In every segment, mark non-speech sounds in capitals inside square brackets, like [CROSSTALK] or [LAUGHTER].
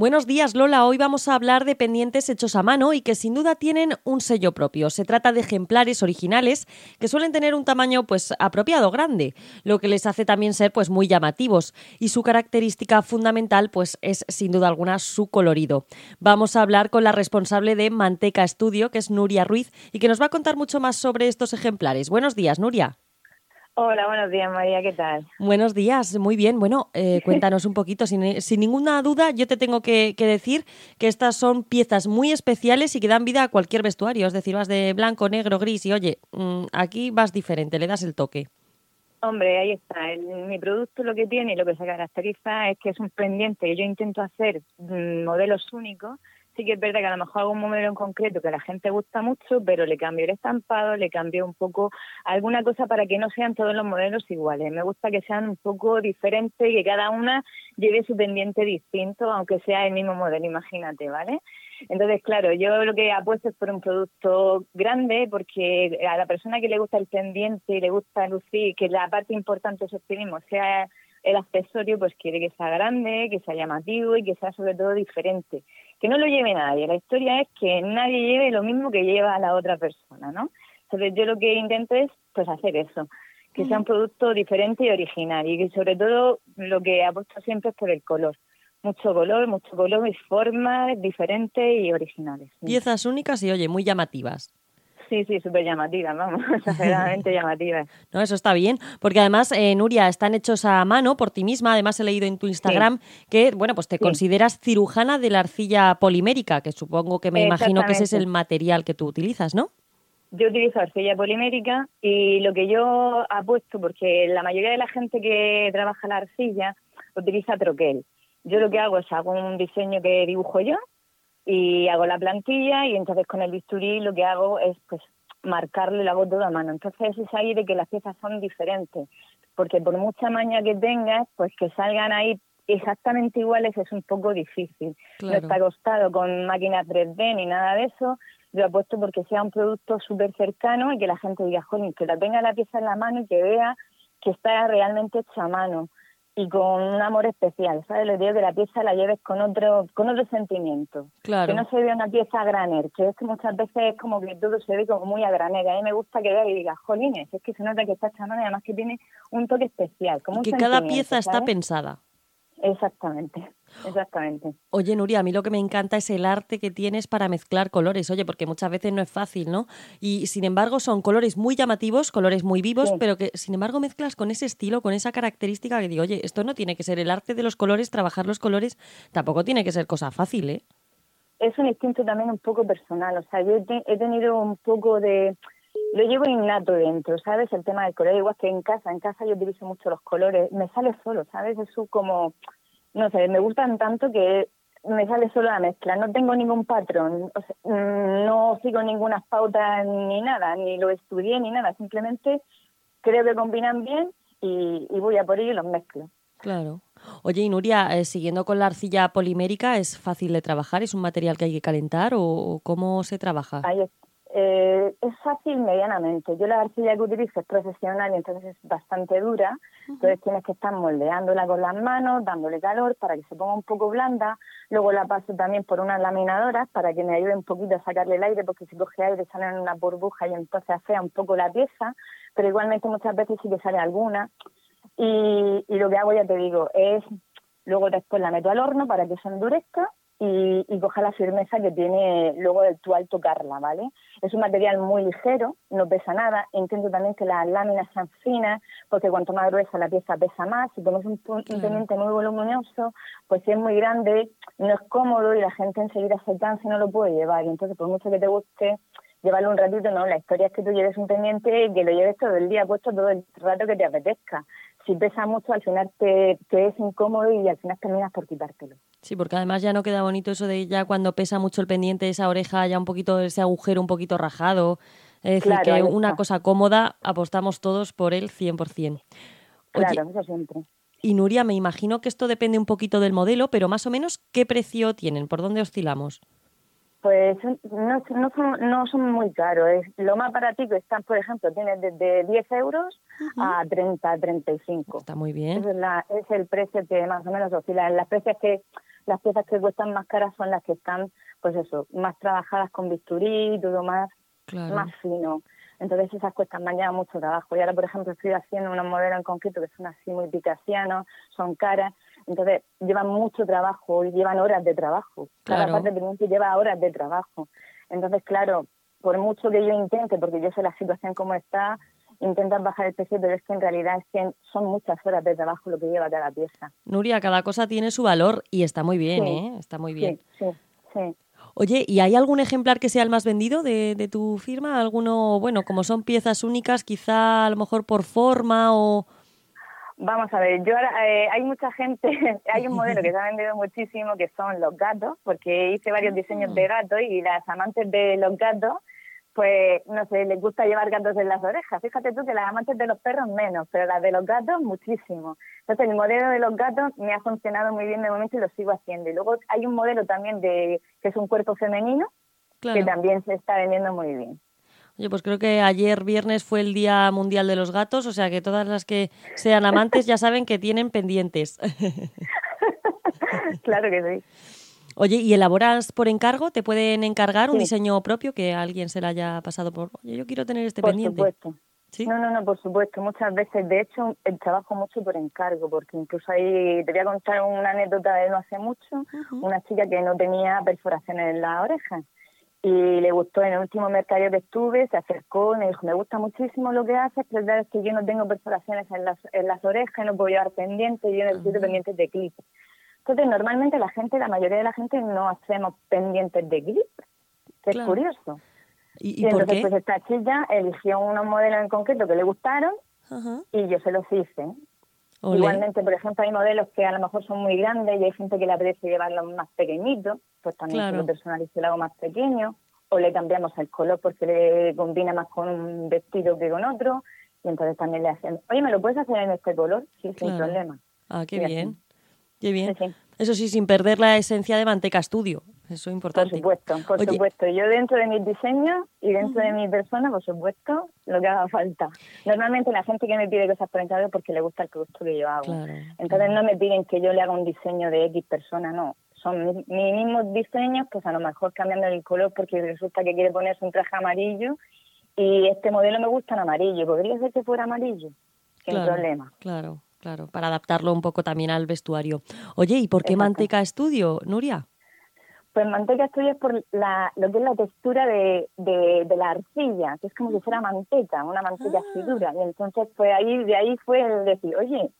Buenos días, Lola. Hoy vamos a hablar de pendientes hechos a mano y que sin duda tienen un sello propio. Se trata de ejemplares originales que suelen tener un tamaño pues apropiado, grande, lo que les hace también ser pues muy llamativos y su característica fundamental pues es sin duda alguna su colorido. Vamos a hablar con la responsable de Manteca Estudio, que es Nuria Ruiz, y que nos va a contar mucho más sobre estos ejemplares. Buenos días, Nuria. Hola, buenos días María, ¿qué tal? Buenos días, muy bien. Bueno, eh, [LAUGHS] cuéntanos un poquito, sin, ninguna duda yo te tengo que, decir que estas son piezas muy especiales y que dan vida a cualquier vestuario, es decir, vas de blanco, negro, gris y oye, mm, aquí vas diferente, le das el toque. Hombre, ahí está. mi producto lo que tiene y lo que se caracteriza es que es un pendiente. Yo intento hacer mm, modelos únicos sí que es verdad que a lo mejor hago un modelo en concreto que a la gente gusta mucho, pero le cambio el estampado, le cambio un poco alguna cosa para que no sean todos los modelos iguales. Me gusta que sean un poco diferentes y que cada una lleve su pendiente distinto, aunque sea el mismo modelo, imagínate, ¿vale? Entonces, claro, yo lo que apuesto es por un producto grande, porque a la persona que le gusta el pendiente y le gusta lucir, que la parte importante de su estilismo sea el accesorio, pues quiere que sea grande, que sea llamativo y que sea sobre todo diferente que no lo lleve nadie. La historia es que nadie lleve lo mismo que lleva a la otra persona, ¿no? Entonces yo lo que intento es pues hacer eso, que sea un producto diferente y original y que sobre todo lo que apuesto siempre es por el color. Mucho color, mucho color y formas diferentes y originales. Piezas únicas y oye, muy llamativas. Sí, sí, súper llamativa, vamos, [LAUGHS] exageradamente [LAUGHS] llamativa. No, eso está bien, porque además, eh, Nuria, están hechos a mano por ti misma. Además, he leído en tu Instagram que, bueno, pues te consideras cirujana de la arcilla polimérica, que supongo que me imagino que ese es el material que tú utilizas, ¿no? Yo utilizo arcilla polimérica y lo que yo apuesto, porque la mayoría de la gente que trabaja la arcilla utiliza troquel. Yo lo que hago es hago un diseño que dibujo yo y hago la plantilla y entonces con el bisturí lo que hago es pues marcarle la voz todo a mano. Entonces es ahí de que las piezas son diferentes, porque por mucha maña que tengas, pues que salgan ahí exactamente iguales es un poco difícil. No está acostado con máquinas 3D ni nada de eso. Yo apuesto porque sea un producto súper cercano y que la gente diga, jolín, que la tenga la pieza en la mano y que vea que está realmente hecha a mano y con un amor especial, ¿sabes? Le digo que la pieza la lleves con otro con otro sentimiento. Claro. Que no se vea una pieza a graner, que es que muchas veces es como que todo se ve como muy a granel. A mí me gusta que vea y diga, jolines, es que se nota que está hecha y además que tiene un toque especial. Como que cada pieza está pensada. Exactamente. Exactamente. Oye, Nuria, a mí lo que me encanta es el arte que tienes para mezclar colores. Oye, porque muchas veces no es fácil, ¿no? Y sin embargo son colores muy llamativos, colores muy vivos, pero que sin embargo mezclas con ese estilo, con esa característica que digo, oye, esto no tiene que ser el arte de los colores, trabajar los colores, tampoco tiene que ser cosa fácil, ¿eh? Es un instinto también un poco personal. O sea, yo he, tenido un poco de lo llevo innato dentro, ¿sabes? El tema del color, igual que en casa, en casa yo utilizo mucho los colores, me sale solo, ¿sabes? Es como no sé, me gustan tanto que me sale solo la mezcla, no tengo ningún patrón, mm, no sigo ninguna pautas ni nada, ni lo estudié ni nada, simplemente creo que combinan bien y, voy a por ello y los mezclo. Claro. Oye, y Nuria, eh, siguiendo con la arcilla polimérica, ¿es fácil de trabajar? ¿Es un material que hay que calentar o cómo se trabaja? Ahí eh, es fácil medianamente. Yo la arcilla que utilizo es profesional y entonces es bastante dura. Entonces tienes que estar moldeándola con las manos, dándole calor para que se ponga un poco blanda. Luego la paso también por unas laminadoras para que me ayude un poquito a sacarle el aire porque si coge aire salen una burbuja y entonces afea un poco la pieza. Pero igualmente muchas veces sí que sale alguna. Y, y lo que hago, ya te digo, es luego después la meto al horno para que se endurezca y, y coja la firmeza que tiene luego del tú al tocarla, ¿vale? Es un material muy ligero, no pesa nada. Intento también que las láminas sean finas, porque cuanto más gruesa la pieza pesa más. Si pones un, pendiente muy voluminoso, pues si es muy grande, no es cómodo y la gente enseguida se cansa y no lo puede llevar. Entonces, por mucho que te guste, llevarlo un ratito, no. La historia es que tú lleves un pendiente y que lo lleves todo el día puesto todo el rato que te apetezca. Si pesa mucho, al final te, te es incómodo y al final terminas por quitártelo. Sí, porque además ya no queda bonito eso de ya cuando pesa mucho el pendiente, esa oreja, ya un poquito, ese agujero un poquito rajado. Es decir, que una cosa cómoda, apostamos todos por el 100%. claro, eso siempre. Y Nuria, me imagino que esto depende un poquito del modelo, pero más o menos, ¿qué precio tienen? ¿Por dónde oscilamos? Pues no, no, son, no son muy caros. Es, lo más que están, por ejemplo, tiene desde 10 euros a 30, 35. Está muy bien. Es, es el precio que más o menos oscila. Las precios que las piezas que cuestan más caras son las que están, pues eso, más trabajadas con bisturí, todo más, más fino. Entonces esas cuestan más, llevan mucho trabajo. Y ahora, por ejemplo, estoy haciendo unos modelos en concreto que son así muy picasianos, son caras, entonces llevan mucho trabajo y llevan horas de trabajo. Cada parte del cliente lleva horas de trabajo. Entonces, claro, por mucho que yo intente, porque yo sé la situación como está, intentas bajar el precio, pero es que en realidad es que son muchas horas de trabajo lo que lleva cada pieza. Nuria, cada cosa tiene su valor y está muy bien, ¿eh? Está muy bien. Sí, sí, Oye, ¿y hay algún ejemplar que sea el más vendido de, de tu firma? ¿Alguno, bueno, como son piezas únicas, quizá a lo mejor por forma o...? Vamos a ver, yo eh, hay mucha gente, [LAUGHS] hay un modelo que se ha vendido muchísimo que son los gatos, porque hice varios diseños de ah. gatos y las amantes de los gatos pues no sé, les gusta llevar gatos en las orejas. Fíjate tú que las amantes de los perros menos, pero las de los gatos muchísimo. Entonces el modelo de los gatos me ha funcionado muy bien de momento y lo sigo haciendo. Y luego hay un modelo también de que es un cuerpo femenino que también se está vendiendo muy bien. Oye, pues creo que ayer viernes fue el Día Mundial de los Gatos, o sea que todas las que sean amantes ya saben que tienen pendientes. [LAUGHS] claro que sí. Oye, ¿y elaboras por encargo? ¿Te pueden encargar un diseño propio que alguien se le haya pasado por, oye, yo quiero tener este pendiente? Por supuesto. ¿Sí? No, no, no, por supuesto. Muchas veces, de hecho, trabajo mucho por encargo, porque incluso ahí te voy a contar una anécdota de no hace mucho, una chica que no tenía perforaciones en la oreja y le gustó en el último mercado que estuve, se acercó, me dijo, me gusta muchísimo lo que haces, pero es que yo no tengo perforaciones en las, en las orejas, no puedo llevar pendientes, yo necesito pendientes de clip. Entonces, normalmente la gente, la mayoría de la gente no hacemos pendientes de grip, que es curioso. ¿Y, entonces, pues esta chica eligió unos modelos en concreto que le gustaron y yo se los hice. Igualmente, por ejemplo, hay modelos que a lo mejor son muy grandes y hay gente que le apetece llevarlos más pequeñitos, pues también claro. se lo personalizo y lo hago más pequeño. O le cambiamos el color porque le combina más con un vestido que con otro. Y entonces también le hacen, oye, ¿me lo puedes hacer en este color? Sí, sin problema. Ah, qué bien. Qué bien. Eso sí, sin perder la esencia de Manteca Estudio. Eso es importante. Por supuesto, por supuesto. Yo dentro de mis diseños y dentro de mi persona, por supuesto, lo que haga falta. Normalmente la gente que me pide cosas por encargo es porque le gusta el producto que yo hago. Entonces no me piden que yo le haga un diseño de X persona, no. Son mis, mismos diseños, pues a lo mejor cambiando el color porque resulta que quiere ponerse un traje amarillo y este modelo me gusta en amarillo. ¿Podría ser que fuera amarillo? Sin problema. Claro. Claro, para adaptarlo un poco también al vestuario. Oye, ¿y por qué Manteca Estudio, Nuria? Pues Manteca Estudio es por la, lo que es la textura de, de, la arcilla, que es como si fuera manteca, una manteca así ah. dura. Y entonces fue ahí, de ahí fue el decir, oye,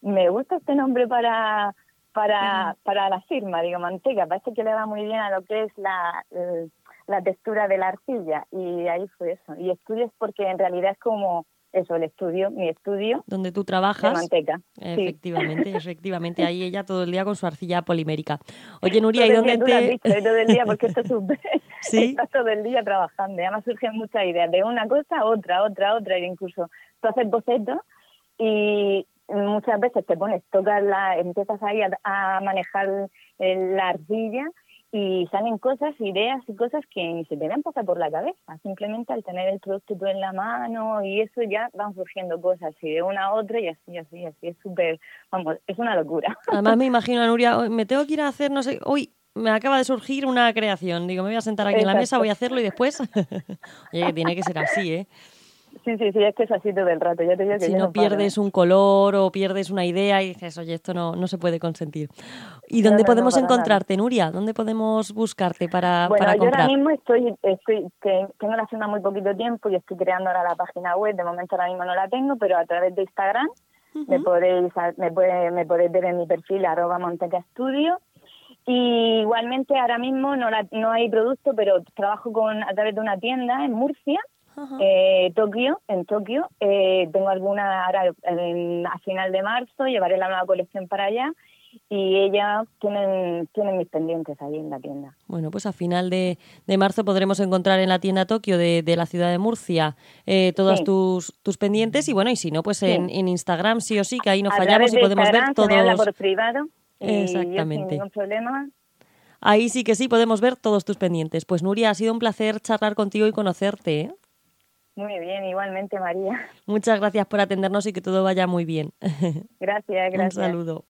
me gusta este nombre para, para, para la firma, digo, manteca, parece que le va muy bien a lo que es la, la textura de la arcilla. Y ahí fue eso. Y estudio es porque en realidad es como eso, el estudio, mi estudio. Donde tú trabajas. De manteca. Efectivamente, [LAUGHS] efectivamente. Ahí ella todo el día con su arcilla polimérica. Oye, Nuria, ¿y dónde te...? todo el día, porque esto es [LAUGHS] ¿Sí? todo el día trabajando. Además surgen muchas ideas. De una cosa a otra, otra, otra. E incluso tú haces bocetos y muchas veces te pones, tocas la... Empiezas ahí a, manejar la arcilla y salen cosas, ideas y cosas que ni se te dan pasar por la cabeza. Simplemente al tener el producto tú en la mano y eso ya van surgiendo cosas y de una a otra y así, así, así. Es súper, vamos, es una locura. Además me [LAUGHS] imagino Nuria, me tengo que ir a hacer, no sé, hoy me acaba de surgir una creación. Digo, me voy a sentar aquí en la mesa, voy a hacerlo y después... [LAUGHS] Oye, que tiene que ser así, ¿eh? Sí, sí, sí, es que es así todo el rato. Ya te digo que si no, pierdes un color o pierdes una idea y dices, oye, esto no, no se puede consentir. ¿Y dónde podemos encontrarte, Nuria? ¿Dónde podemos buscarte para, bueno, para comprar? yo ahora mismo estoy, estoy tengo la firma muy poquito tiempo y estoy creando ahora la página web. De momento ahora mismo no la tengo, pero a través de Instagram me, podéis, me, puede, me podéis ver en mi perfil arroba Monteca Estudio. Y igualmente ahora mismo no, la, no hay producto, pero trabajo con a través de una tienda en Murcia eh, Tokio, en Tokio, eh, tengo alguna ahora a final de marzo, llevaré la nueva colección para allá y ellas tienen, tienen mis pendientes ahí en la tienda. Bueno, pues a final de, marzo podremos encontrar en la tienda Tokio de, la ciudad de Murcia eh, todas tus, tus pendientes y bueno, y si no, pues en, Instagram sí o sí, que ahí no fallamos y podemos ver todos. Me por privado. Exactamente. sin ningún problema Ahí sí que sí podemos ver todos tus pendientes. Pues Nuria, ha sido un placer charlar contigo y conocerte. ¿eh? Muy bien, igualmente María. Muchas gracias por atendernos y que todo vaya muy bien. Gracias, [LAUGHS] gracias. Un saludo.